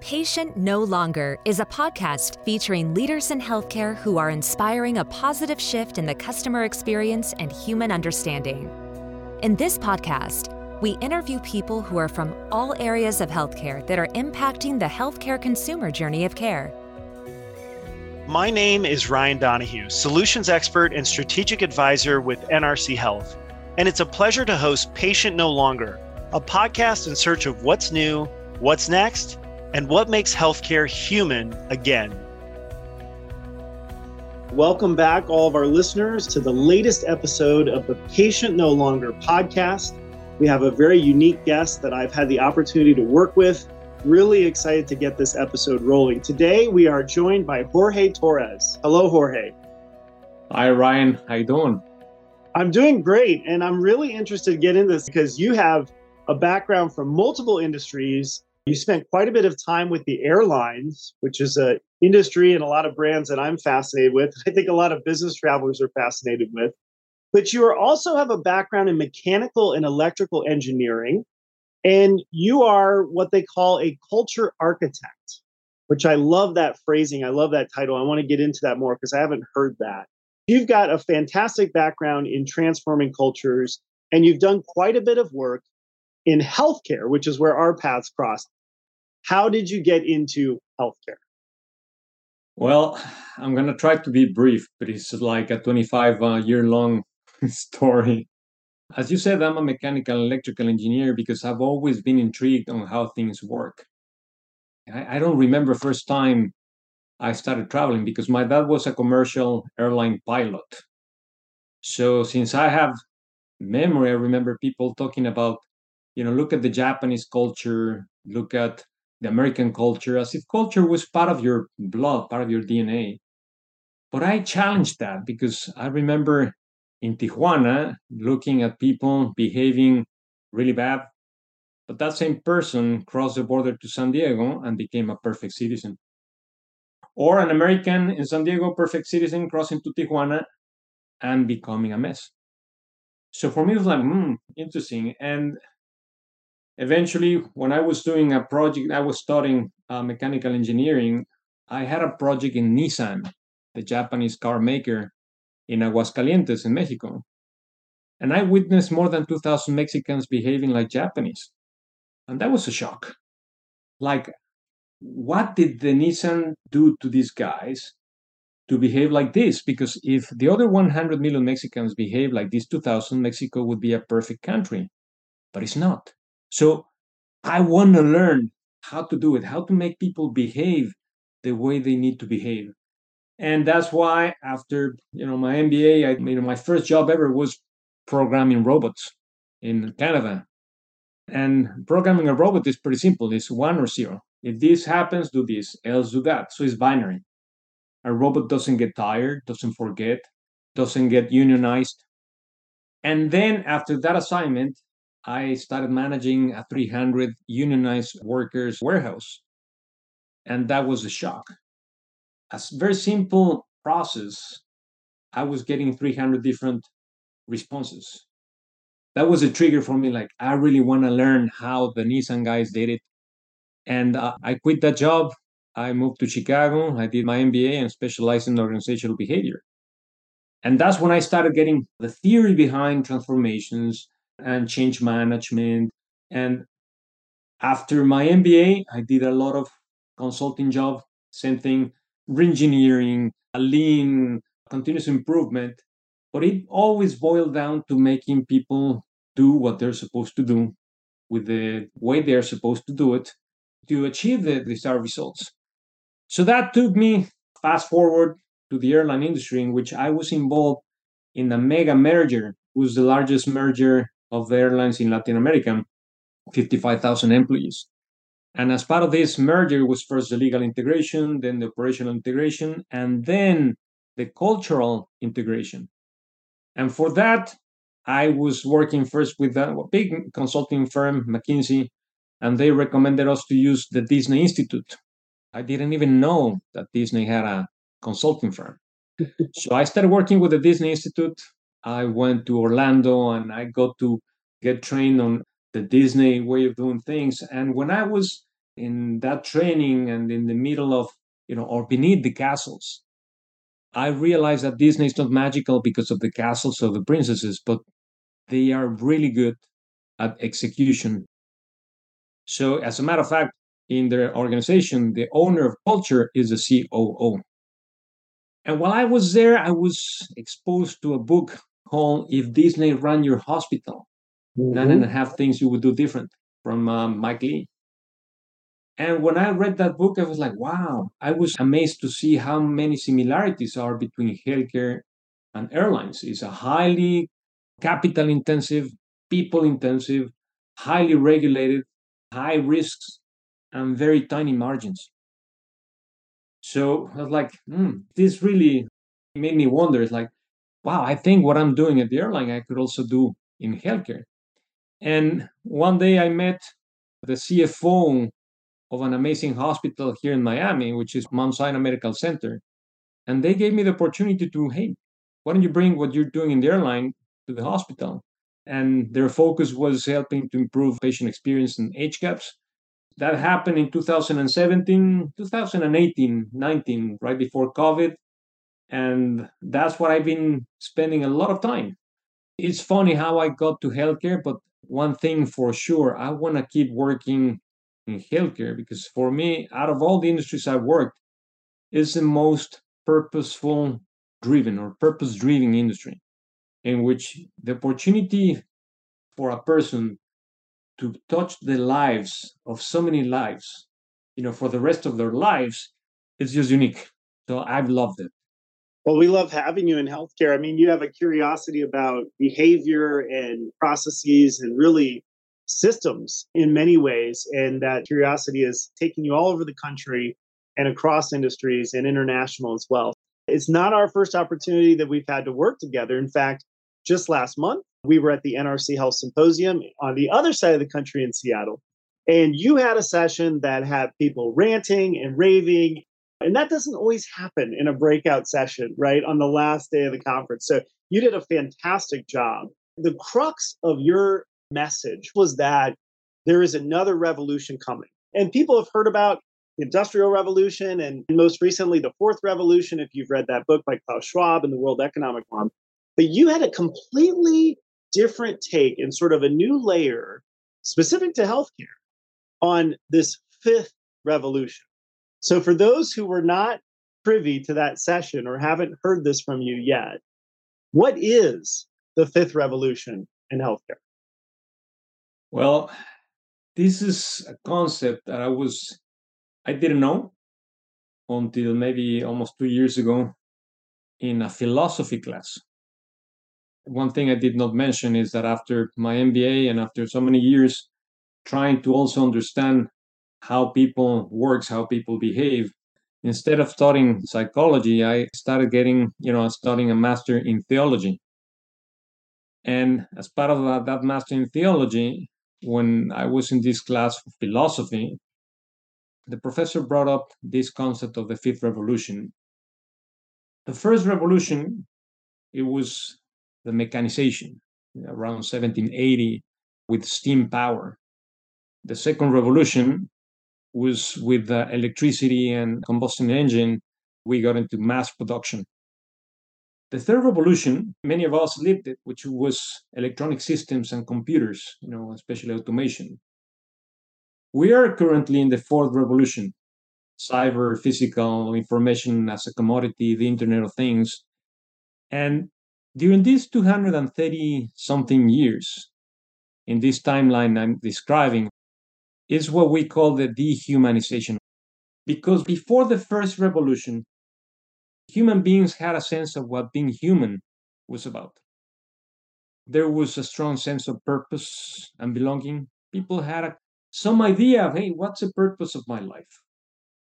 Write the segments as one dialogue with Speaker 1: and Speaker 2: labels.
Speaker 1: Patient No Longer is a podcast featuring leaders in healthcare who are inspiring a positive shift in the customer experience and human understanding. In this podcast, we interview people who are from all areas of healthcare that are impacting the healthcare consumer journey of care.
Speaker 2: My name is Ryan Donahue, solutions expert and strategic advisor with NRC Health. And it's a pleasure to host Patient No Longer, a podcast in search of what's new, what's next, and what makes healthcare human again. Welcome back, all of our listeners, to the latest episode of the Patient No Longer podcast. We have a very unique guest that I've had the opportunity to work with. Really excited to get this episode rolling. Today, we are joined by Jorge Torres. Hello, Jorge.
Speaker 3: Hi, Ryan. How you doing?
Speaker 2: I'm doing great, and I'm really interested to get into this because you have a background from multiple industries you spent quite a bit of time with the airlines, which is an industry and a lot of brands that I'm fascinated with. I think a lot of business travelers are fascinated with. But you also have a background in mechanical and electrical engineering, and you are what they call a culture architect, which I love that phrasing. I love that title. I want to get into that more because I haven't heard that. You've got a fantastic background in transforming cultures, and you've done quite a bit of work in healthcare, which is where our paths crossed. How did you get into healthcare?
Speaker 3: Well, I'm going to try to be brief, but it's like a 25 uh, year long story. As you said, I'm a mechanical electrical engineer because I've always been intrigued on how things work. I, I don't remember first time I started traveling because my dad was a commercial airline pilot. So since I have memory, I remember people talking about you know look at the japanese culture look at the american culture as if culture was part of your blood part of your dna but i challenged that because i remember in tijuana looking at people behaving really bad but that same person crossed the border to san diego and became a perfect citizen. Or an american in san diego perfect citizen crossing to tijuana and becoming a mess. So for me it was like hmm interesting. And eventually when i was doing a project i was studying uh, mechanical engineering i had a project in nissan the japanese car maker in aguascalientes in mexico. And i witnessed more than 2000 mexicans behaving like japanese. And that was a shock. Like what did the nissan do to these guys to behave like this? Because if the other 100 million mexicans behave like these 2000 mexico would be a perfect country. But it's not so I want to learn how to do it, how to make people behave the way they need to behave. And that's why after, you know, my MBA, I you know, my first job ever was programming robots in Canada. And programming a robot is pretty simple. It's one or zero. If this happens, do this, else do that. So it's binary. A robot doesn't get tired, doesn't forget, doesn't get unionized. And then after that assignment, I started managing a 300 unionized workers warehouse. And that was a shock. A very simple process, I was getting 300 different responses. That was a trigger for me. Like, I really want to learn how the Nissan guys did it. And uh, I quit that job. I moved to Chicago. I did my MBA and specialized in organizational behavior. And that's when I started getting the theory behind transformations, and change management. And after my MBA, I did a lot of consulting job, same thing, reengineering, lean, continuous improvement. But it always boiled down to making people do what they're supposed to do with the way they're supposed to do it to achieve the desired results. So that took me fast forward to the airline industry, in which I was involved in a mega merger, was the largest merger of the airlines in Latin America, 55,000 employees. And as part of this merger was first the legal integration, then the operational integration, and then the cultural integration. And for that, I was working first with a big consulting firm, McKinsey, and they recommended us to use the Disney Institute. I didn't even know that Disney had a consulting firm. so I started working with the Disney Institute I went to Orlando and I got to get trained on the Disney way of doing things. And when I was in that training and in the middle of, you know, or beneath the castles, I realized that Disney is not magical because of the castles or the princesses, but they are really good at execution. So, as a matter of fact, in their organization, the owner of culture is the COO. And while I was there, I was exposed to a book called If Disney Ran Your Hospital mm-hmm. Nine and a Half Things You Would Do Different from um, Mike Lee. And when I read that book, I was like, wow, I was amazed to see how many similarities are between healthcare and airlines. It's a highly capital intensive, people intensive, highly regulated, high risks, and very tiny margins. So I was like, hmm, this really made me wonder. It's like, wow, I think what I'm doing at the airline, I could also do in healthcare. And one day I met the CFO of an amazing hospital here in Miami, which is Mount Sinai Medical Center. And they gave me the opportunity to, hey, why don't you bring what you're doing in the airline to the hospital? And their focus was helping to improve patient experience in gaps. That happened in 2017, 2018, 19, right before COVID. And that's what I've been spending a lot of time. It's funny how I got to healthcare, but one thing for sure, I want to keep working in healthcare because for me, out of all the industries I've worked, is the most purposeful driven or purpose driven industry in which the opportunity for a person to touch the lives of so many lives, you know, for the rest of their lives, is just unique. So I've loved it.
Speaker 2: Well, we love having you in healthcare. I mean, you have a curiosity about behavior and processes and really systems in many ways. And that curiosity is taking you all over the country and across industries and international as well. It's not our first opportunity that we've had to work together. In fact, just last month, we were at the NRC Health Symposium on the other side of the country in Seattle. And you had a session that had people ranting and raving. And that doesn't always happen in a breakout session, right? On the last day of the conference. So you did a fantastic job. The crux of your message was that there is another revolution coming. And people have heard about the Industrial Revolution and most recently the Fourth Revolution, if you've read that book by Klaus Schwab and the World Economic Forum. But you had a completely different take and sort of a new layer specific to healthcare on this fifth revolution. So, for those who were not privy to that session or haven't heard this from you yet, what is the fifth revolution in healthcare?
Speaker 3: Well, this is a concept that I was I didn't know until maybe almost two years ago in a philosophy class. One thing I did not mention is that after my MBA and after so many years trying to also understand how people works, how people behave, instead of studying psychology, I started getting, you know, studying a master in theology. And as part of that, that master in theology, when I was in this class of philosophy, the professor brought up this concept of the fifth revolution. The first revolution, it was the mechanization around 1780 with steam power. The second revolution was with the electricity and combustion engine, we got into mass production. The third revolution, many of us lived it, which was electronic systems and computers, you know, especially automation. We are currently in the fourth revolution cyber, physical, information as a commodity, the Internet of Things. And during these 230 something years, in this timeline I'm describing, is what we call the dehumanization. Because before the first revolution, human beings had a sense of what being human was about. There was a strong sense of purpose and belonging. People had a, some idea of, hey, what's the purpose of my life?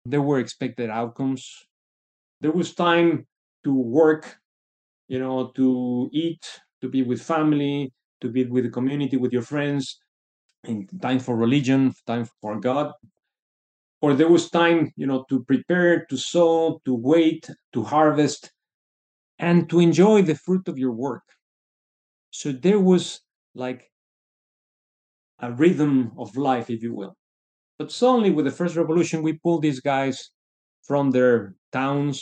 Speaker 3: There were expected outcomes. There was time to work, you know, to eat, to be with family, to be with the community, with your friends, and time for religion, time for God, or there was time you know to prepare to sow to wait to harvest and to enjoy the fruit of your work so there was like a rhythm of life if you will But suddenly, with the first revolution, we pulled these guys from their towns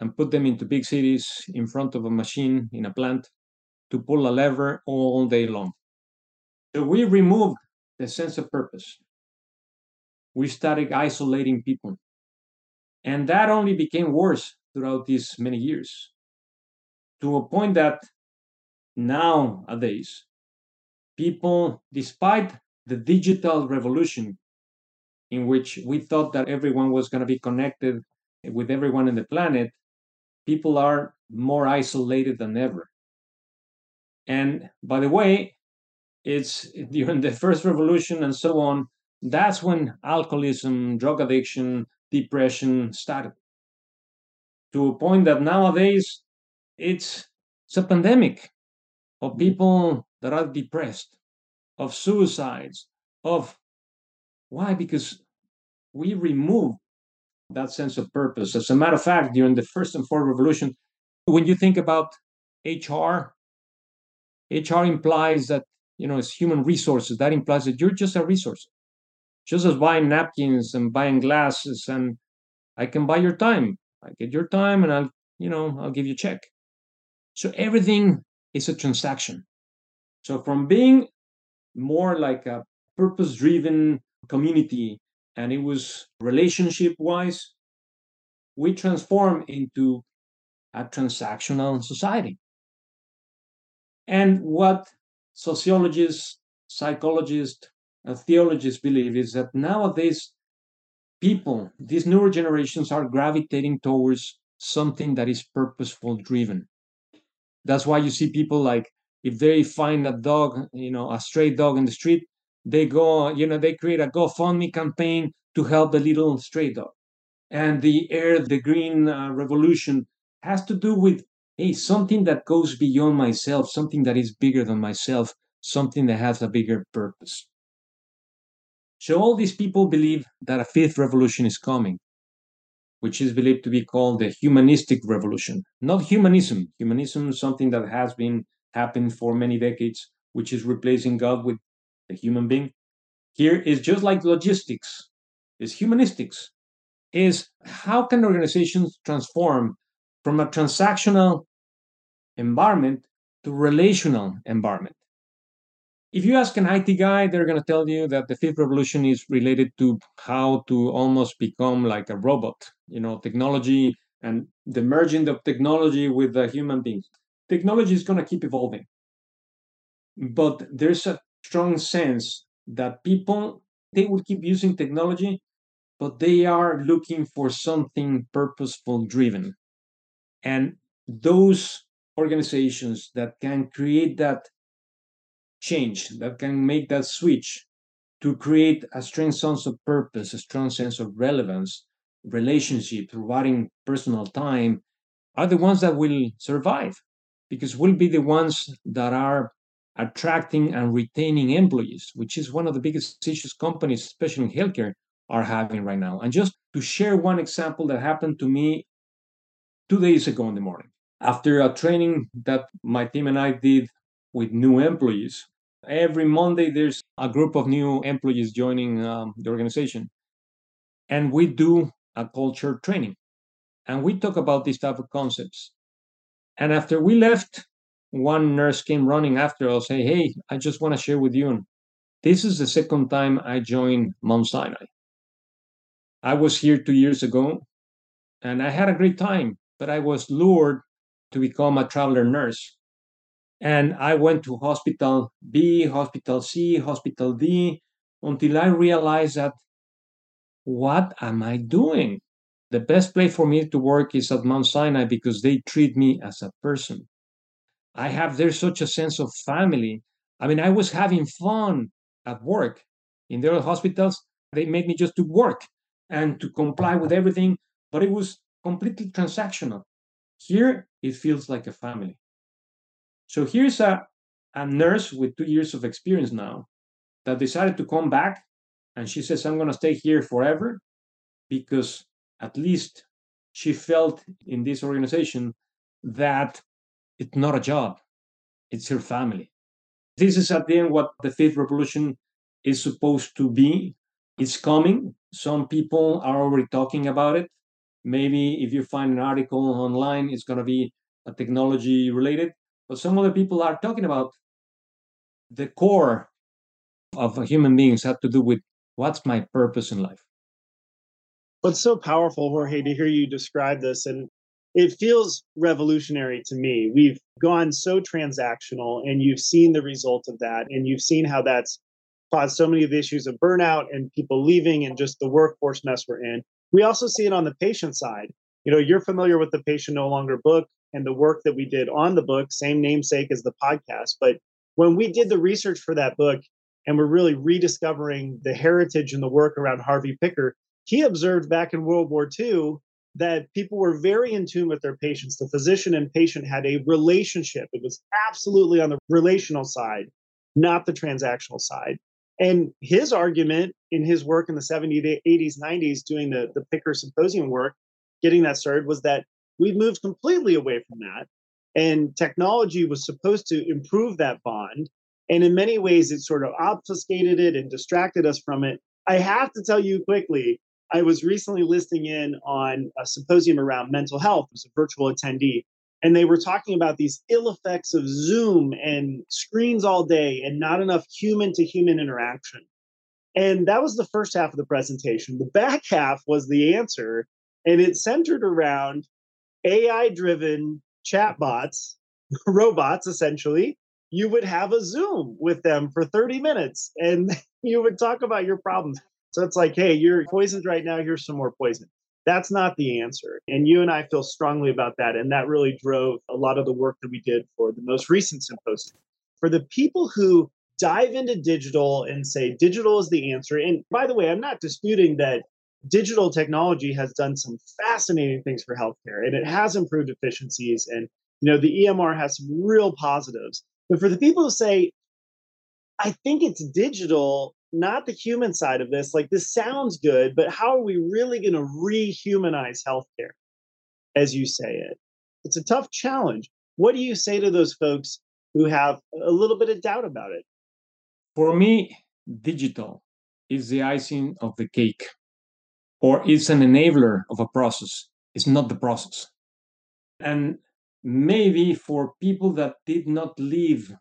Speaker 3: and put them into big cities in front of a machine in a plant to pull a lever all day long. So we removed the sense of purpose. We started isolating people. And that only became worse throughout these many years to a point that nowadays, people, despite the digital revolution in which we thought that everyone was going to be connected with everyone in the planet, people are more isolated than ever. And by the way, it's during the first revolution and so on, that's when alcoholism, drug addiction, depression started. To a point that nowadays it's, it's a pandemic of mm-hmm. people that are depressed, of suicides, of why? Because we remove that sense of purpose. As a matter of fact, during the first and fourth revolution, when you think about HR, HR implies that you know it's human resources. That implies that you're just a resource, just as buying napkins and buying glasses, and I can buy your time. I get your time, and I'll you know I'll give you a check. So everything is a transaction. So from being more like a purpose-driven community, and it was relationship-wise, we transform into a transactional society. And what sociologists, psychologists, and theologians believe is that nowadays people, these newer generations, are gravitating towards something that is purposeful driven. That's why you see people like if they find a dog, you know, a stray dog in the street, they go, you know, they create a GoFundMe campaign to help the little stray dog. And the air, the green uh, revolution has to do with hey, something that goes beyond myself, something that is bigger than myself, something that has a bigger purpose. So all these people believe that a fifth revolution is coming, which is believed to be called the humanistic revolution. Not humanism. Humanism is something that has been happening for many decades, which is replacing God with the human being. Here is just like logistics, is humanistics, is how can organizations transform from a transactional environment to relational environment. If you ask an IT guy, they're going to tell you that the fifth revolution is related to how to almost become like a robot, you know, technology and the merging of technology with the human beings. Technology is going to keep evolving. But there's a strong sense that people they will keep using technology, but they are looking for something purposeful driven and those organizations that can create that change, that can make that switch to create a strong sense of purpose, a strong sense of relevance, relationship, providing personal time, are the ones that will survive because we'll be the ones that are attracting and retaining employees, which is one of the biggest issues companies, especially in healthcare, are having right now. And just to share one example that happened to me two days ago in the morning. After a training that my team and I did with new employees, every Monday there's a group of new employees joining um, the organization. And we do a culture training. And we talk about these type of concepts. And after we left, one nurse came running after us, say, Hey, I just want to share with you. This is the second time I joined Mount Sinai. I was here two years ago and I had a great time but I was lured to become a traveler nurse. And I went to hospital B, hospital C, hospital D, until I realized that what am I doing? The best place for me to work is at Mount Sinai because they treat me as a person. I have there such a sense of family. I mean, I was having fun at work. In their hospitals, they made me just to work and to comply with everything, but it was completely transactional. Here, it feels like a family. So here's a, a nurse with two years of experience now that decided to come back. And she says, I'm going to stay here forever because at least she felt in this organization that it's not a job, it's her family. This is at the end what the fifth revolution is supposed to be It's coming. Some people are already talking about it. Maybe if you find an article online, it's going to be a technology related. But some other people are talking about the core of human beings have to do with what's my purpose in life.
Speaker 2: What's so powerful, Jorge, to hear you describe this, and it feels revolutionary to me. We've gone so transactional, and you've seen the result of that, and you've seen how that's caused so many of the issues of burnout and people leaving and just the workforce mess we're in. We also see it on the patient side. You know, you're familiar with the Patient No Longer book and the work that we did on the book, same namesake as the podcast. But when we did the research for that book and we're really rediscovering the heritage and the work around Harvey Picker, he observed back in World War II that people were very in tune with their patients. The physician and patient had a relationship. It was absolutely on the relational side, not the transactional side. And his argument in his work in the 70s, 80s, 90s, doing the, the Picker Symposium work, getting that started, was that we've moved completely away from that. And technology was supposed to improve that bond. And in many ways, it sort of obfuscated it and distracted us from it. I have to tell you quickly I was recently listening in on a symposium around mental health as a virtual attendee, and they were talking about these ill effects of Zoom and screens all day and not enough human to human interaction. And that was the first half of the presentation. The back half was the answer, and it centered around AI driven chatbots, robots essentially. You would have a Zoom with them for 30 minutes and you would talk about your problems. So it's like, hey, you're poisoned right now. Here's some more poison. That's not the answer. And you and I feel strongly about that. And that really drove a lot of the work that we did for the most recent symposium. For the people who dive into digital and say digital is the answer. And by the way, I'm not disputing that digital technology has done some fascinating things for healthcare and it has improved efficiencies. And, you know, the EMR has some real positives. But for the people who say, I think it's digital not the human side of this. Like, this sounds good, but how are we really going to rehumanize healthcare, as you say it? It's a tough challenge. What do you say to those folks who have a little bit of doubt about it?
Speaker 3: For me, digital is the icing of the cake, or it's an enabler of a process. It's not the process. And maybe for people that did not live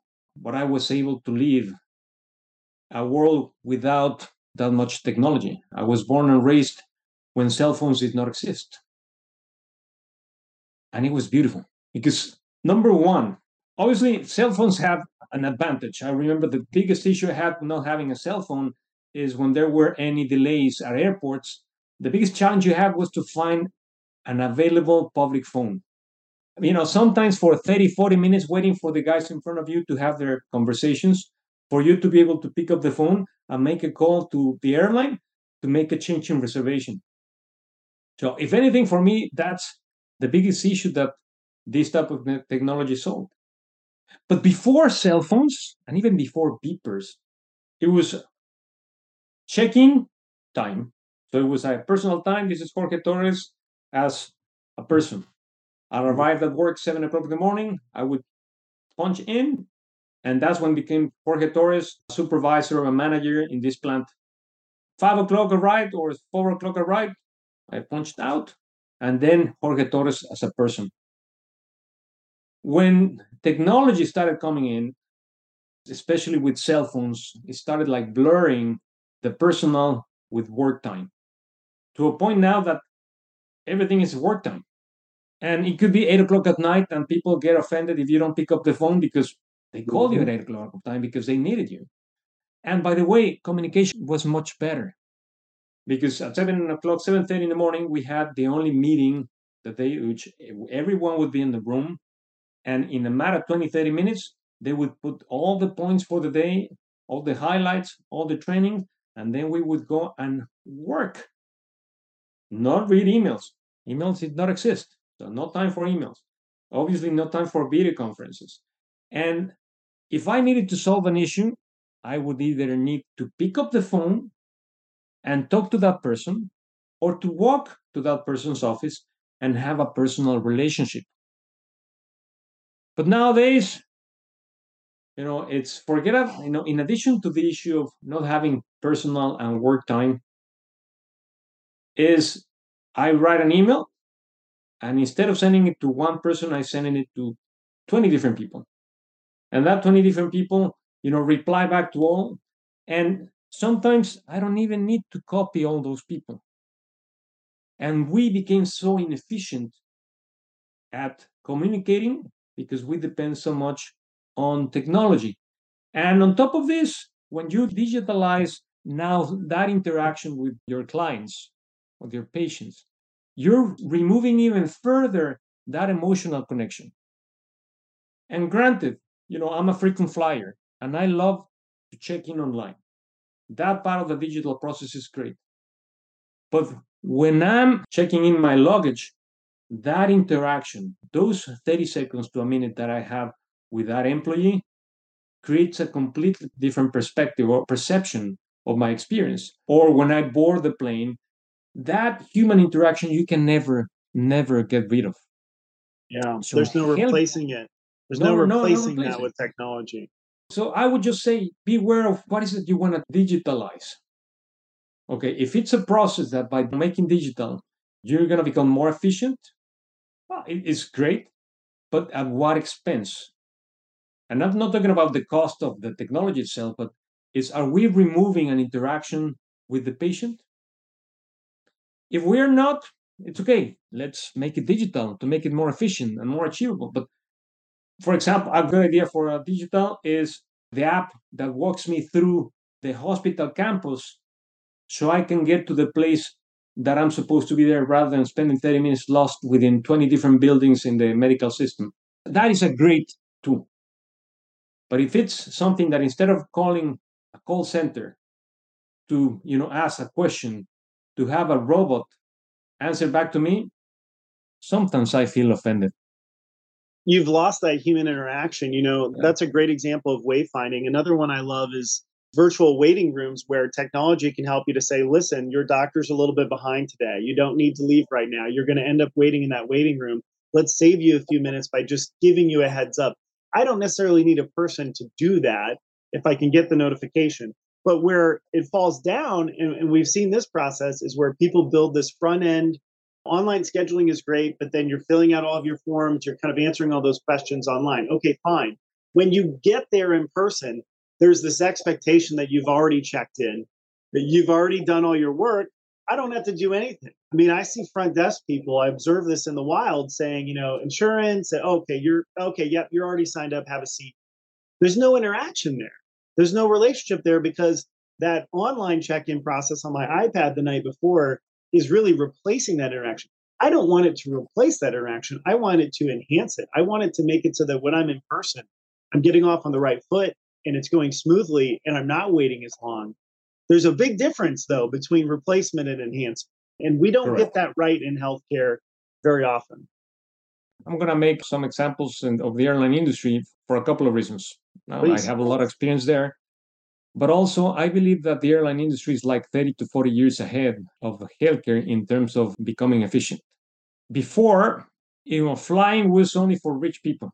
Speaker 3: what I was able to live a world without that much technology. I was born and raised when cell phones did not exist. And it was beautiful because, number one, obviously, cell phones have an advantage. I remember the biggest issue I had not having a cell phone is when there were any delays at airports. The biggest challenge you had was to find an available public phone. You know, sometimes for 30, 40 minutes waiting for the guys in front of you to have their conversations, for you to be able to pick up the phone and make a call to the airline to make a change in reservation. So, if anything, for me, that's the biggest issue that this type of technology solved. But before cell phones and even before beepers, it was checking time. So it was a personal time. This is Jorge Torres as a person. I arrived at work seven o'clock in the morning. I would punch in and that's when became Jorge Torres, supervisor or a manager in this plant. Five o'clock arrived or four o'clock arrived. I punched out, and then Jorge Torres as a person. When technology started coming in, especially with cell phones, it started like blurring the personal with work time to a point now that everything is work time. And it could be eight o'clock at night, and people get offended if you don't pick up the phone because they called mm-hmm. you at eight o'clock of time because they needed you. And by the way, communication was much better because at seven o'clock, seven thirty in the morning, we had the only meeting that they, which everyone would be in the room, and in a matter of 20, 30 minutes, they would put all the points for the day, all the highlights, all the training, and then we would go and work. Not read emails. Emails did not exist, so no time for emails. Obviously, no time for video conferences. And if I needed to solve an issue, I would either need to pick up the phone and talk to that person or to walk to that person's office and have a personal relationship. But nowadays, You know, it's forget about, You know, in addition to the issue of not having personal and work time, is I write an email, and instead of sending it to one person, I sending it to twenty different people, and that twenty different people, you know, reply back to all, and sometimes I don't even need to copy all those people. And we became so inefficient at communicating because we depend so much on technology. And on top of this, when you digitalize now that interaction with your clients, with your patients, you're removing even further that emotional connection. And granted, you know, I'm a frequent flyer and I love to check in online. That part of the digital process is great. But when I'm checking in my luggage, that interaction, those 30 seconds to a minute that I have with that employee creates a completely different perspective or perception of my experience. Or when I board the plane, that human interaction you can never, never get rid of.
Speaker 2: Yeah, so there's no replacing it. There's no, no replacing no, no that with technology.
Speaker 3: So I would just say beware of what is it you want to digitalize. Okay, if it's a process that by making digital, you're going to become more efficient, well, it's great, but at what expense? And I'm not talking about the cost of the technology itself, but is are we removing an interaction with the patient? If we're not, it's okay. Let's make it digital to make it more efficient and more achievable. But for example, a good idea for a digital is the app that walks me through the hospital campus so I can get to the place that I'm supposed to be there rather than spending 30 minutes lost within 20 different buildings in the medical system. That is a great tool. But if it's something that instead of calling a call center to, you know, ask a question, to have a robot answer back to me, sometimes I feel offended.
Speaker 2: You've lost that human interaction. You know, yeah. that's a great example of wayfinding. Another one I love is virtual waiting rooms where technology can help you to say, listen, your doctor's a little bit behind today. You don't need to leave right now. You're going to end up waiting in that waiting room. Let's save you a few minutes by just giving you a heads up. I don't necessarily need a person to do that if I can get the notification. But where it falls down, and, and we've seen this process, is where people build this front end. Online scheduling is great, but then you're filling out all of your forms, you're kind of answering all those questions online. Okay, fine. When you get there in person, there's this expectation that you've already checked in, that you've already done all your work. I don't have to do anything. I mean, I see front desk people, I observe this in the wild saying, you know, insurance, okay, you're okay, yep, you're already signed up, have a seat. There's no interaction there. There's no relationship there because that online check-in process on my iPad the night before is really replacing that interaction. I don't want it to replace that interaction. I want it to enhance it. I want it to make it so that when I'm in person, I'm getting off on the right foot and it's going smoothly and I'm not waiting as long. There's a big difference though between replacement and enhancement. And we don't Correct. get that right in healthcare very often.
Speaker 3: I'm going to make some examples in, of the airline industry for a couple of reasons. Now, I have a lot of experience there. But also, I believe that the airline industry is like 30 to 40 years ahead of healthcare in terms of becoming efficient. Before, you know, flying was only for rich people.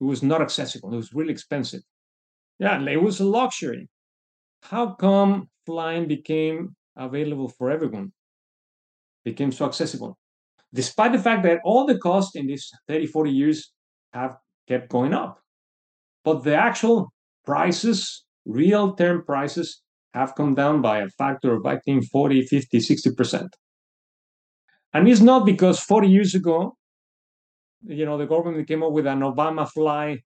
Speaker 3: It was not accessible. It was really expensive. Yeah, it was a luxury. How come flying became available for everyone? Became so accessible. Despite the fact that all the costs in these 30, 40 years have kept going up. But the actual prices, real term prices, have come down by a factor of, I think, 40, 50, 60%. And it's not because 40 years ago, you know, the government came up with an Obama Fly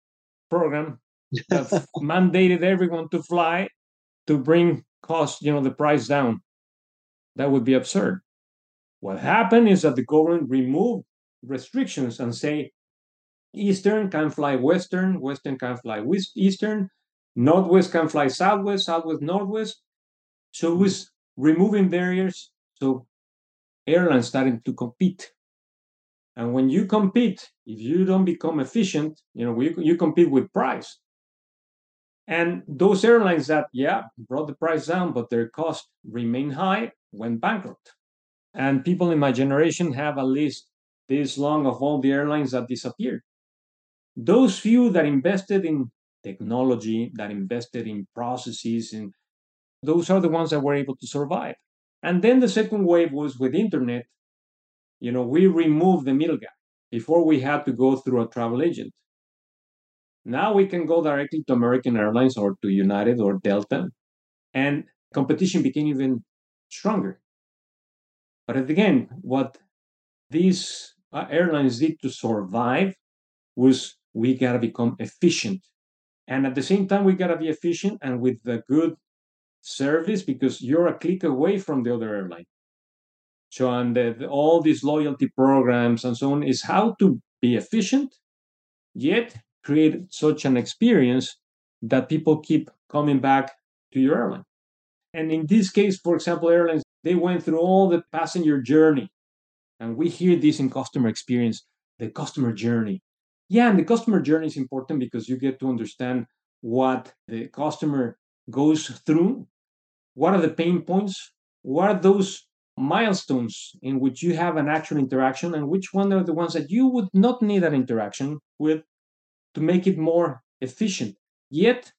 Speaker 3: program that mandated everyone to fly to bring cost, you know, the price down. That would be absurd. What happened is that the government removed restrictions and say Eastern can fly Western, Western can fly Eastern, Northwest can fly Southwest, Southwest, Northwest. So it was removing barriers. So airlines starting to compete. And when you compete, if you don't become efficient, you know, you, you compete with price. And those airlines that, yeah, brought the price down, but their cost remained high, went bankrupt. And people in my generation have a list this long of all the airlines that disappeared. Those few that invested in technology, that invested in processes, and those are the ones that were able to survive. And then the second wave was with internet. You know, we removed the middle guy. Before we had to go through a travel agent. Now we can go directly to American Airlines or to United or Delta, and competition became even stronger. But again, what these uh, airlines did to survive was we got to become efficient. And at the same time, we got to be efficient and with the good service because you're a click away from the other airline. So, and the, the, all these loyalty programs and so on is how to be efficient, yet create such an experience that people keep coming back to your airline. And in this case, for example, airlines, they went through all the passenger journey. And we hear this in customer experience, the customer journey. Yeah, and the customer journey is important because you get to understand what the customer goes through, what are the pain points, what are those milestones in which you have an actual interaction, and which one are the ones that you would not need an interaction with to make it more efficient. Yet,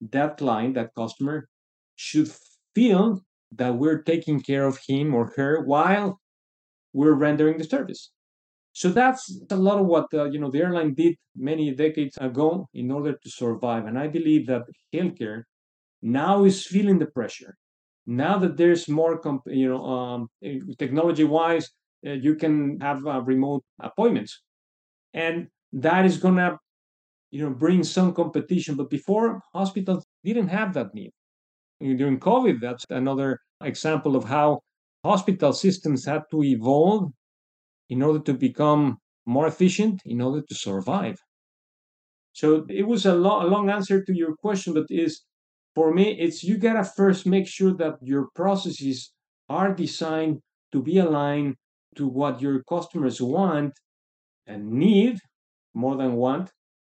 Speaker 3: that client, that customer, should feel that we're taking care of him or her while we're rendering the service. So that's a lot of what uh, you know the airline did many decades ago in order to survive. And I believe that healthcare now is feeling the pressure. Now that there's more, comp- you know, um, eh, technology-wise, uh, you can have uh, remote appointments, and that is gonna you know bring some competition but before hospitals didn't have that need during covid that's another example of how hospital systems had to evolve in order to become more efficient in order to survive. So it was a, lo- a long answer to your question but is for me it's you gotta first make sure that your processes are designed to be aligned to what your customers want and need more than want.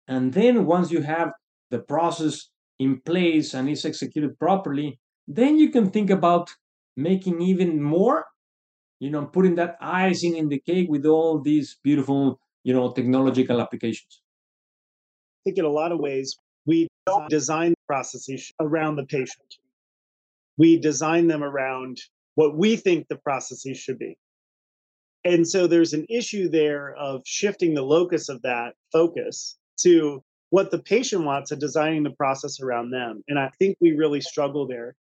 Speaker 3: And then once you have the process in place and it's executed properly, then you can think about making even more, you know, putting that icing in the cake with all these beautiful, you know, technological applications.
Speaker 2: I think in a lot of ways, we design processes around the patient. We design them around what we think the processes should be. And so there's an issue there of shifting the locus of that focus to what the patient wants and designing the process around them. And I think we really struggle there.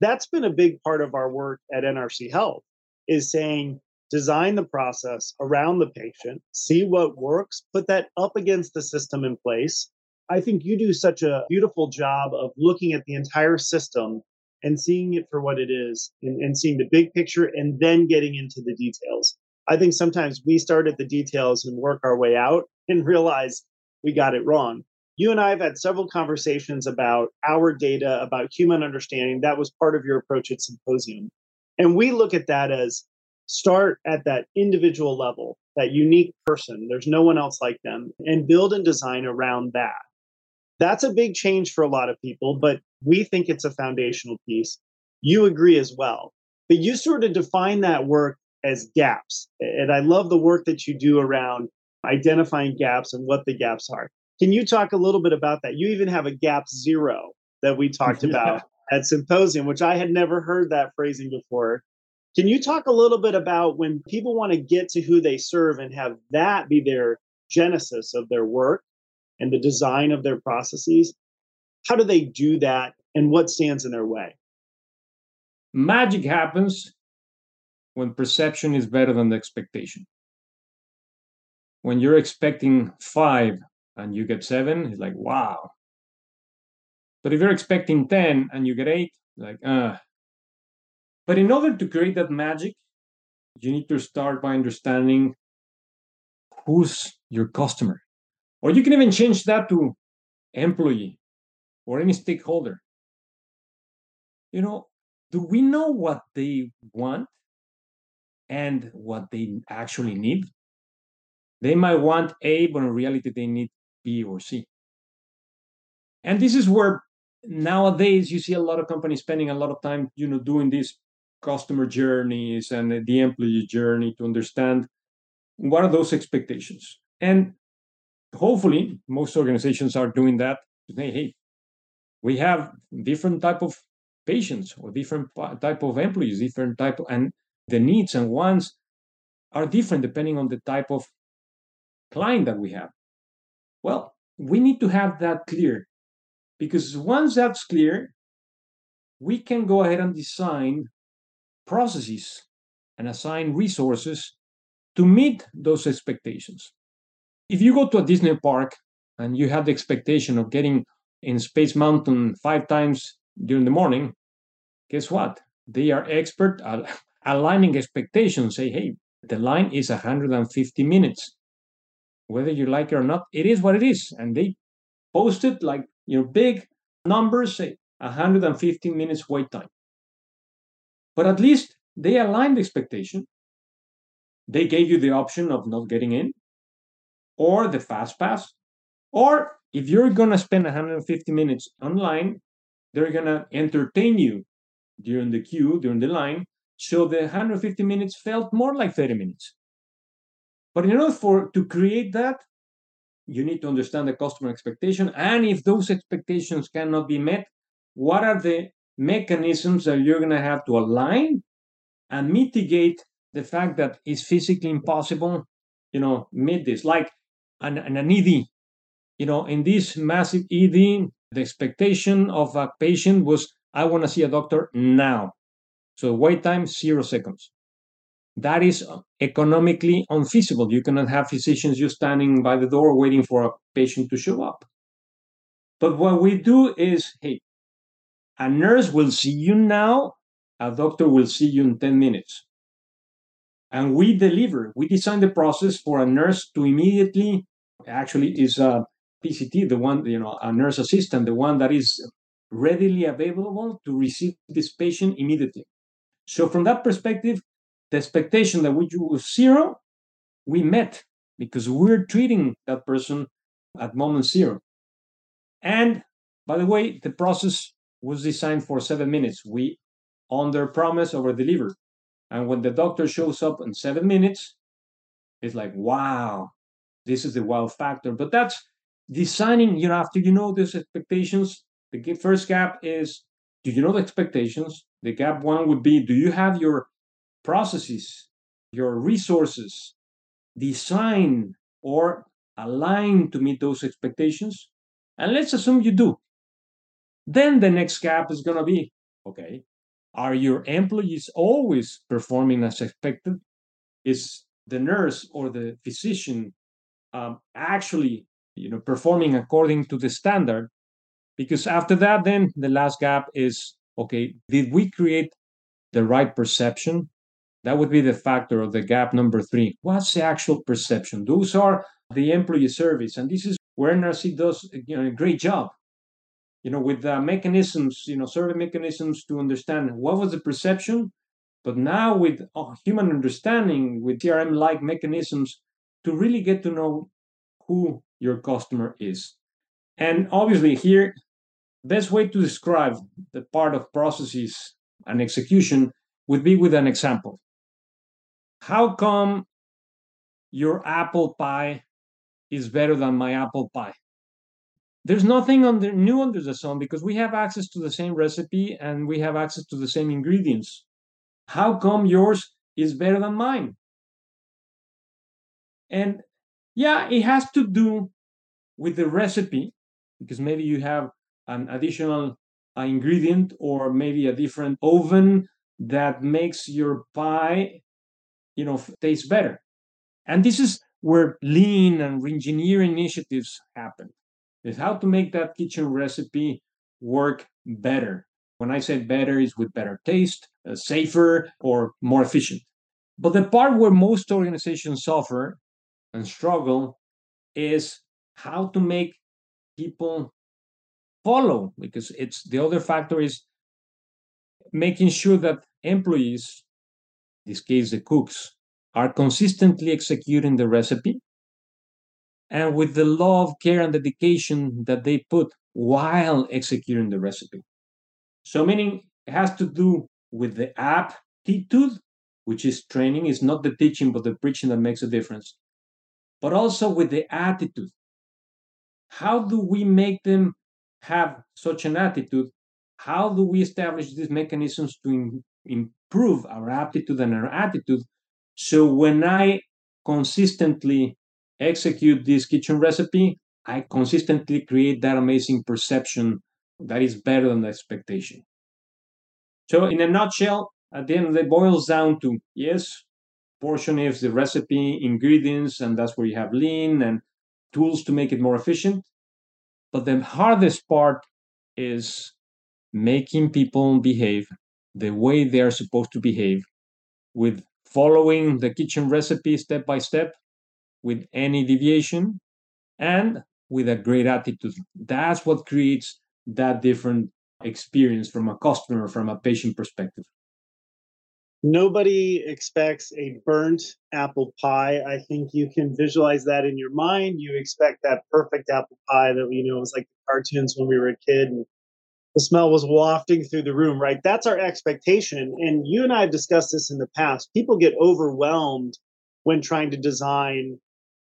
Speaker 2: That's been a big part of our work at NRC Health is saying design the process around the patient, see what works, put that up against the system in place. I think you do such a beautiful job of looking at the entire system and seeing it for what it is and, and seeing the big picture and then getting into the details. I think sometimes we start at the details and work our way out and realize we got it wrong. You and I have had several conversations about our data, about human understanding. That was part of your approach at Symposium. And we look at that as start at that individual level, that unique person. There's no one else like them, and build and design around that. That's a big change for a lot of people, but we think it's a foundational piece. You agree as well. But you sort of define that work as gaps. And I love the work that you do around identifying gaps and what the gaps are. Can you talk a little bit about that? You even have a gap zero that we talked yeah. about at Symposium, which I had never heard that phrasing before. Can you talk a little bit about when people want to get to who they serve and have that be their genesis of their work and the design of their processes? How do they do that and what stands in their way?
Speaker 3: Magic happens when perception is better than the expectation when you're expecting five and you get seven, it's like, wow. But if you're expecting 10 and you get eight, like, uh. But in order to create that magic, you need to start by understanding who's your customer. Or you can even change that to employee or any stakeholder. You know, do we know what they want and what they actually need? They might want A, but in reality, they need B or C. And this is where nowadays you see a lot of companies spending a lot of time, you know, doing these customer journeys and the employee journey to understand what are those expectations. And hopefully, most organizations are doing that Hey, hey, we have different type of patients or different type of employees, different type, of, and the needs and wants are different depending on the type of client that we have. Well, we need to have that clear because once that's clear, we can go ahead and design processes and assign resources to meet those expectations. If you go to a Disney park and you have the expectation of getting in Space Mountain five times during the morning, guess what? They are expert at aligning expectations. Say, hey, the line is 150 minutes. Whether you like it or not, it is what it is. And they post it like you know big numbers, say 150 minutes wait time. But at least they aligned the expectation. They gave you the option of not getting in, or the fast pass, or if you're gonna spend 150 minutes online, they're gonna entertain you during the queue, during the line. So the 150 minutes felt more like 30 minutes. But in order for to create that, you need to understand the customer expectation. And if those expectations cannot be met, what are the mechanisms that you're gonna have to align and mitigate the fact that it's physically impossible, you know, meet this. Like an, an ED, you know, in this massive ED, the expectation of a patient was, I want to see a doctor now. So wait time, zero seconds. That is economically unfeasible. You cannot have physicians just standing by the door waiting for a patient to show up. But what we do is, hey, a nurse will see you now, a doctor will see you in 10 minutes. And we deliver, we design the process for a nurse to immediately, actually, is a PCT, the one, you know, a nurse assistant, the one that is readily available to receive this patient immediately. So, from that perspective, the expectation that we do zero, we met because we're treating that person at moment zero. And by the way, the process was designed for seven minutes. We under promise, over deliver. And when the doctor shows up in seven minutes, it's like, wow, this is the wow factor. But that's designing, you know, after you know those expectations, the first gap is do you know the expectations? The gap one would be do you have your processes, your resources design or align to meet those expectations? And let's assume you do. Then the next gap is going to be okay, are your employees always performing as expected? Is the nurse or the physician um, actually you know performing according to the standard because after that then the last gap is okay did we create the right perception that would be the factor of the gap number three what's the actual perception those are the employee surveys and this is where nrc does you know, a great job you know with the mechanisms you know survey mechanisms to understand what was the perception but now with oh, human understanding with crm like mechanisms to really get to know who your customer is. And obviously, here, best way to describe the part of processes and execution would be with an example. How come your apple pie is better than my apple pie? There's nothing under, new under the sun because we have access to the same recipe and we have access to the same ingredients. How come yours is better than mine? And yeah, it has to do with the recipe because maybe you have an additional uh, ingredient or maybe a different oven that makes your pie you know taste better. And this is where lean and reengineering initiatives happen. Is how to make that kitchen recipe work better. When i say better is with better taste uh, safer or more efficient. But the part where most organizations suffer and struggle is how to make people follow because it's the other factor is making sure that employees this case the cooks are consistently executing the recipe and with the love care and dedication that they put while executing the recipe. So meaning it has to do with the aptitude which is training is not the teaching but the preaching that makes a difference but also with the attitude. How do we make them have such an attitude, how do we establish these mechanisms to in, improve our aptitude and our attitude? So when I consistently execute this kitchen recipe, I consistently create that amazing perception that is better than the expectation. So, in a nutshell, at the end, of it boils down to yes, portion is the recipe, ingredients, and that's where you have lean and tools to make it more efficient. But the hardest part is making people behave the way they are supposed to behave with following the kitchen recipe step by step with any deviation and with a great attitude. That's what creates that different experience from a customer, from a patient perspective.
Speaker 2: Nobody expects a burnt apple pie. I think you can visualize that in your mind. You expect that perfect apple pie that, you know, was like the cartoons when we were a kid and the smell was wafting through the room, right? That's our expectation. And you and I have discussed this in the past. People get overwhelmed when trying to design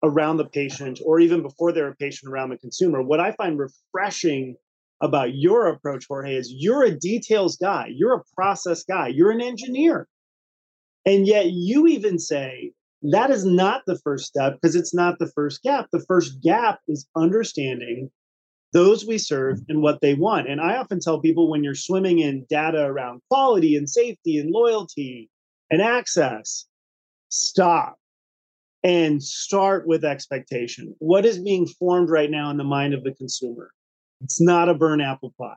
Speaker 2: around the patient or even before they're a patient around the consumer. What I find refreshing about your approach, Jorge, is you're a details guy, you're a process guy, you're an engineer. And yet you even say that is not the first step because it's not the first gap. The first gap is understanding those we serve and what they want. And I often tell people when you're swimming in data around quality and safety and loyalty and access, stop and start with expectation. What is being formed right now in the mind of the consumer? It's not a burn apple pie.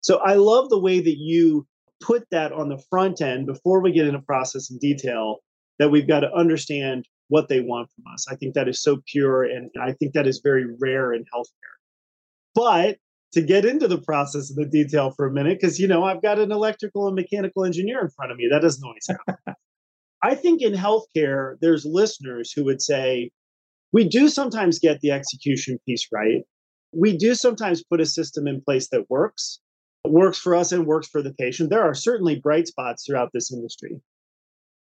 Speaker 2: So I love the way that you put that on the front end before we get into process and detail that we've got to understand what they want from us. I think that is so pure and I think that is very rare in healthcare. But to get into the process and the detail for a minute, because you know, I've got an electrical and mechanical engineer in front of me. That doesn't always happen. I think in healthcare, there's listeners who would say, we do sometimes get the execution piece right. We do sometimes put a system in place that works, works for us and works for the patient. There are certainly bright spots throughout this industry.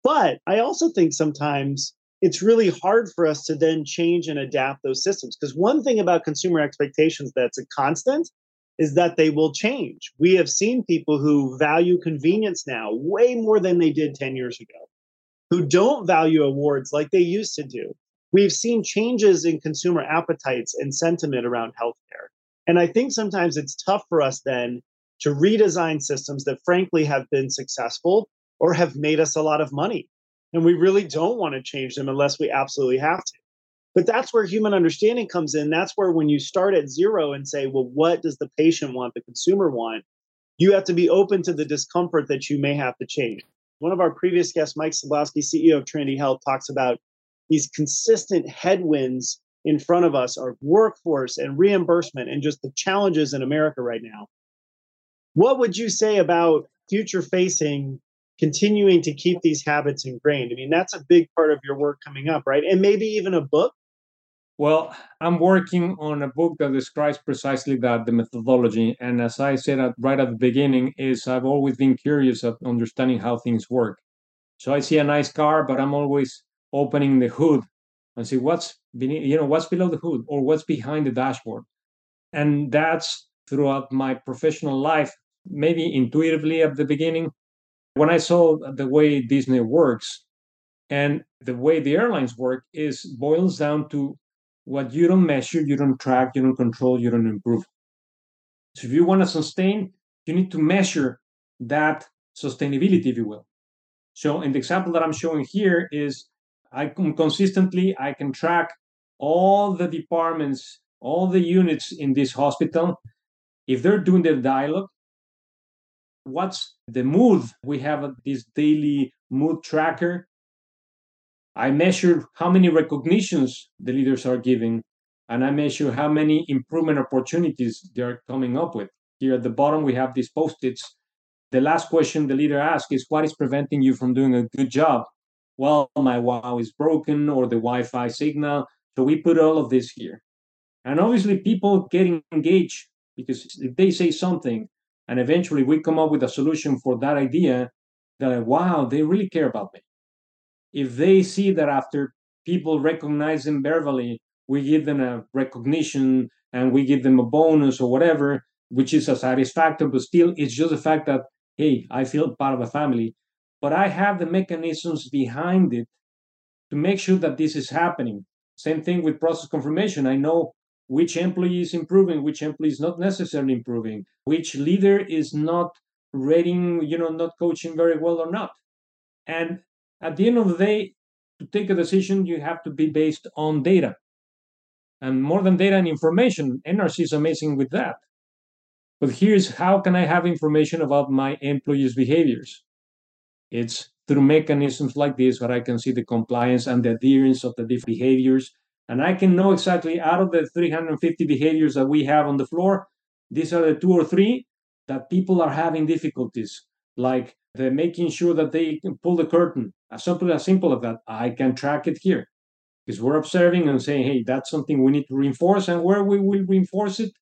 Speaker 2: But I also think sometimes it's really hard for us to then change and adapt those systems. Because one thing about consumer expectations that's a constant is that they will change. We have seen people who value convenience now way more than they did 10 years ago, who don't value awards like they used to do. We've seen changes in consumer appetites and sentiment around healthcare. And I think sometimes it's tough for us then to redesign systems that frankly have been successful or have made us a lot of money. And we really don't want to change them unless we absolutely have to. But that's where human understanding comes in. That's where when you start at zero and say, well, what does the patient want, the consumer want? You have to be open to the discomfort that you may have to change. One of our previous guests, Mike Slubowski, CEO of Trinity Health, talks about these consistent headwinds in front of us are workforce and reimbursement and just the challenges in America right now. What would you say about future facing continuing to keep these habits ingrained? I mean, that's a big part of your work coming up, right? And maybe even a book.
Speaker 3: Well, I'm working on a book that describes precisely that, the methodology. And as I said at, right at the beginning, is I've always been curious of understanding how things work. So I see a nice car, but I'm always opening the hood and see what's beneath, you know, what's below the hood or what's behind the dashboard. And that's throughout my professional life, maybe intuitively at the beginning, when I saw the way Disney works and the way the airlines work is boils down to what you don't measure, you don't track, you don't control, you don't improve. So if you want to sustain, you need to measure that sustainability, if you will. So in the example that I'm showing here is I can consistently I can track all the departments, all the units in this hospital. If they're doing their dialogue, what's the mood. We have this daily mood tracker. I measure how many recognitions the leaders are giving, and I measure how many improvement opportunities they're coming up with. Here at the bottom, we have these post its. The last question the leader asks is What is preventing you from doing a good job? Well, my wow is broken or the Wi Fi signal. So we put all of this here. And obviously, people getting engaged because if they say something, and eventually we come up with a solution for that idea that wow they really care about me if they see that after people recognize them verbally we give them a recognition and we give them a bonus or whatever which is a satisfaction, but still it's just the fact that, hey, I feel part of a family. But I have the mechanisms behind it to make sure that this is happening. Same thing with process confirmation. I know which employee is improving, which employee is not necessarily improving, which leader is not rating, you know, not coaching very well or not. And at the end of the day, to take a decision, you have to be based on data. And more than data and information, NRC is amazing with that. But here's how can I have information about my employees' behaviors? It's through mechanisms like this where I can see the compliance and the adherence of the different behaviors. And I can know exactly out of the 350 behaviors that we have on the floor, these are the two or three that people are having difficulties, like the making sure that they pull the curtain. As simple as simple as that. I can track it here because we're observing and saying, hey, that's something we need to reinforce. And where we will reinforce it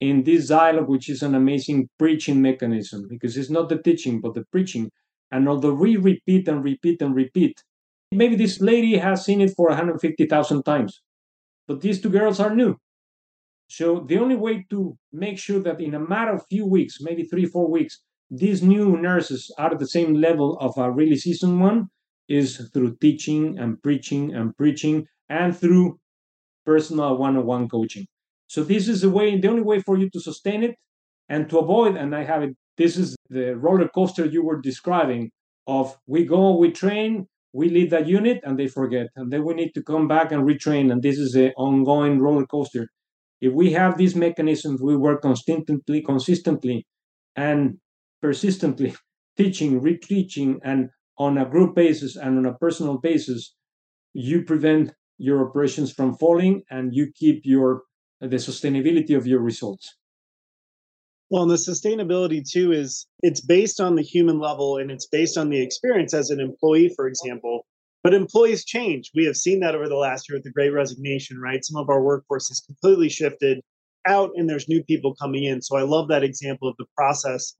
Speaker 3: in this dialogue, which is an amazing preaching mechanism, because it's not the teaching, but the preaching. And although we repeat and repeat and repeat, maybe this lady has seen it for 150,000 times, but these two girls are new. So the only way to make sure that in a matter of few weeks, maybe three, four weeks, these new nurses are at the same level of a really seasoned one is through teaching and preaching and preaching and through personal one-on-one coaching. So this is the way, the only way for you to sustain it and to avoid, and I have it, this is the roller coaster you were describing of we go, we train, we lead that unit and they forget. And then we need to come back and retrain. And this is an ongoing roller coaster. If we have these mechanisms, we work consistently, consistently and persistently, teaching, reteaching, and on a group basis and on a personal basis, you prevent your operations from falling and you keep your the sustainability of your results.
Speaker 2: Well, and the sustainability too is it's based on the human level and it's based on the experience as an employee, for example. But employees change. We have seen that over the last year with the great resignation, right? Some of our workforce has completely shifted out and there's new people coming in. So I love that example of the process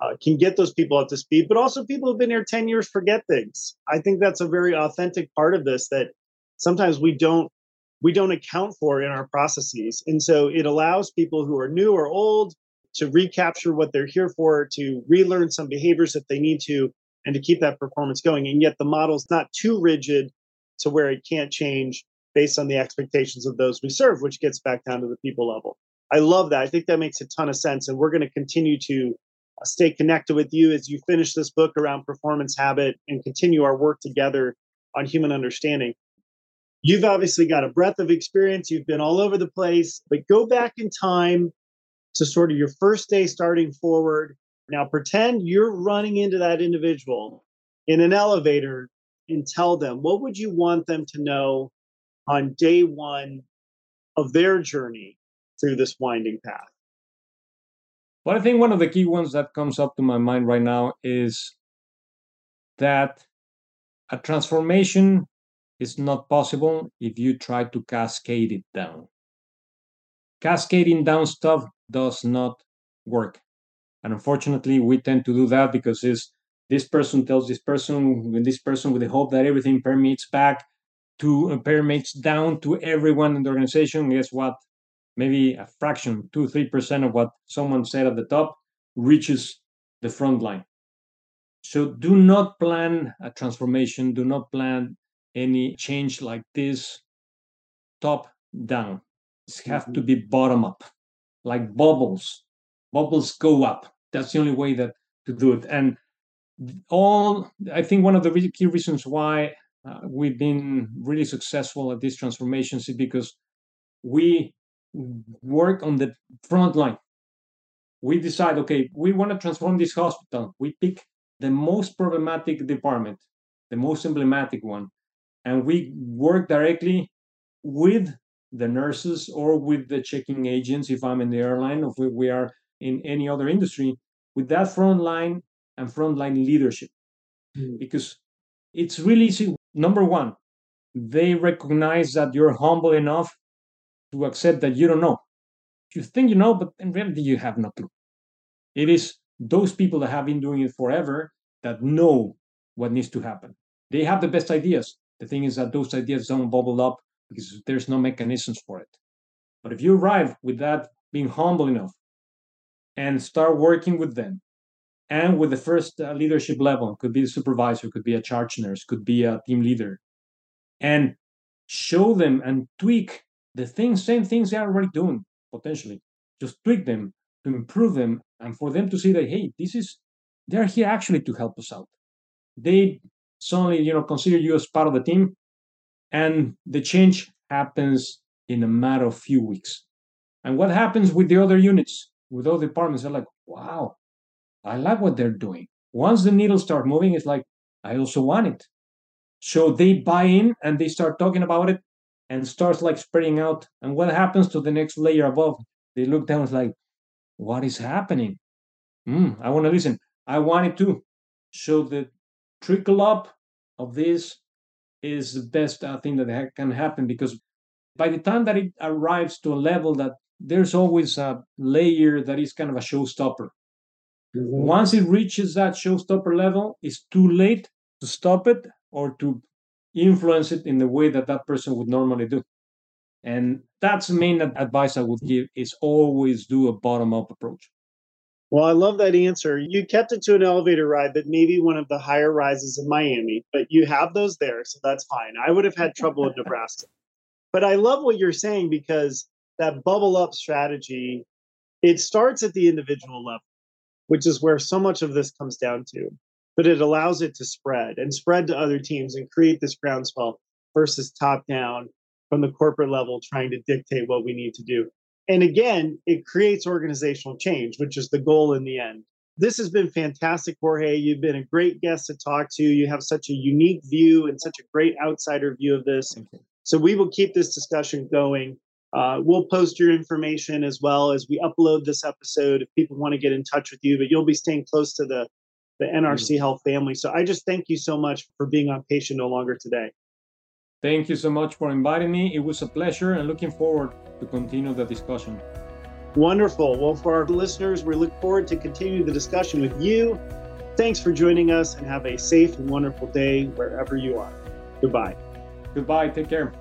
Speaker 2: uh, can get those people up to speed, but also people who've been here 10 years forget things. I think that's a very authentic part of this that sometimes we don't we don't account for in our processes. And so it allows people who are new or old to recapture what they're here for, to relearn some behaviors if they need to, and to keep that performance going. And yet the model's not too rigid to where it can't change based on the expectations of those we serve, which gets back down to the people level. I love that. I think that makes a ton of sense. And we're going to continue to uh, stay connected with you as you finish this book around performance habit and continue our work together on human understanding. You've obviously got a breadth of experience, you've been all over the place, but go back in time to sort of your first day starting forward. Now, pretend you're running into that individual in an elevator and tell them what would you want them to know on day one of their journey through this winding path?
Speaker 3: Well, I think one of the key ones that comes up to my mind right now is that a transformation is not possible if you try to cascade it down. Cascading down stuff does not work. And unfortunately, we tend to do that because it's, this person tells this person, with this person, with the hope that everything permeates back to uh, permeates down to everyone in the organization. Guess what? maybe a fraction, two, three percent of what someone said at the top reaches the front line. So do not plan a transformation, do not plan any change like this top down. Have mm-hmm. to be bottom up, like bubbles. Bubbles go up. That's the only way that to do it. And all I think one of the key reasons why uh, we've been really successful at these transformations is because we work on the front line. We decide, okay, we want to transform this hospital. We pick the most problematic department, the most emblematic one, and we work directly with the nurses or with the checking agents if I'm in the airline or if we are in any other industry with that front line and frontline leadership. Mm. Because it's really easy. Number one, they recognize that you're humble enough to accept that you don't know. You think you know, but in reality, you have no clue. It is those people that have been doing it forever that know what needs to happen. They have the best ideas. The thing is that those ideas don't bubble up because there's no mechanisms for it. But if you arrive with that being humble enough and start working with them and with the first uh, leadership level could be a supervisor could be a charge nurse could be a team leader and show them and tweak the things same things they are already doing potentially just tweak them to improve them and for them to see that hey this is they're here actually to help us out they suddenly you know consider you as part of the team and the change happens in a matter of few weeks. And what happens with the other units with other departments they're like wow i like what they're doing. Once the needles start moving it's like i also want it. So they buy in and they start talking about it and starts like spreading out. And what happens to the next layer above they look down it's like what is happening? Mm, i want to listen. I want it too. So the trickle up of this is the best uh, thing that can happen because by the time that it arrives to a level that there's always a layer that is kind of a showstopper. Mm-hmm. Once it reaches that showstopper level, it's too late to stop it or to influence it in the way that that person would normally do. And that's the main advice I would give is always do a bottom up approach.
Speaker 2: Well, I love that answer. You kept it to an elevator ride, but maybe one of the higher rises in Miami, but you have those there, so that's fine. I would have had trouble in Nebraska. But I love what you're saying because that bubble up strategy, it starts at the individual level, which is where so much of this comes down to. But it allows it to spread and spread to other teams and create this groundswell versus top down from the corporate level trying to dictate what we need to do. And again, it creates organizational change, which is the goal in the end. This has been fantastic, Jorge. You've been a great guest to talk to. You have such a unique view and such a great outsider view of this. So we will keep this discussion going. Uh, we'll post your information as well as we upload this episode if people want to get in touch with you, but you'll be staying close to the, the NRC mm-hmm. Health family. So I just thank you so much for being on Patient No Longer today.
Speaker 3: Thank you so much for inviting me. It was a pleasure and looking forward to continue the discussion.
Speaker 2: Wonderful. Well, for our listeners, we look forward to continue the discussion with you. Thanks for joining us and have a safe and wonderful day wherever you are. Goodbye.
Speaker 3: Goodbye. Take care.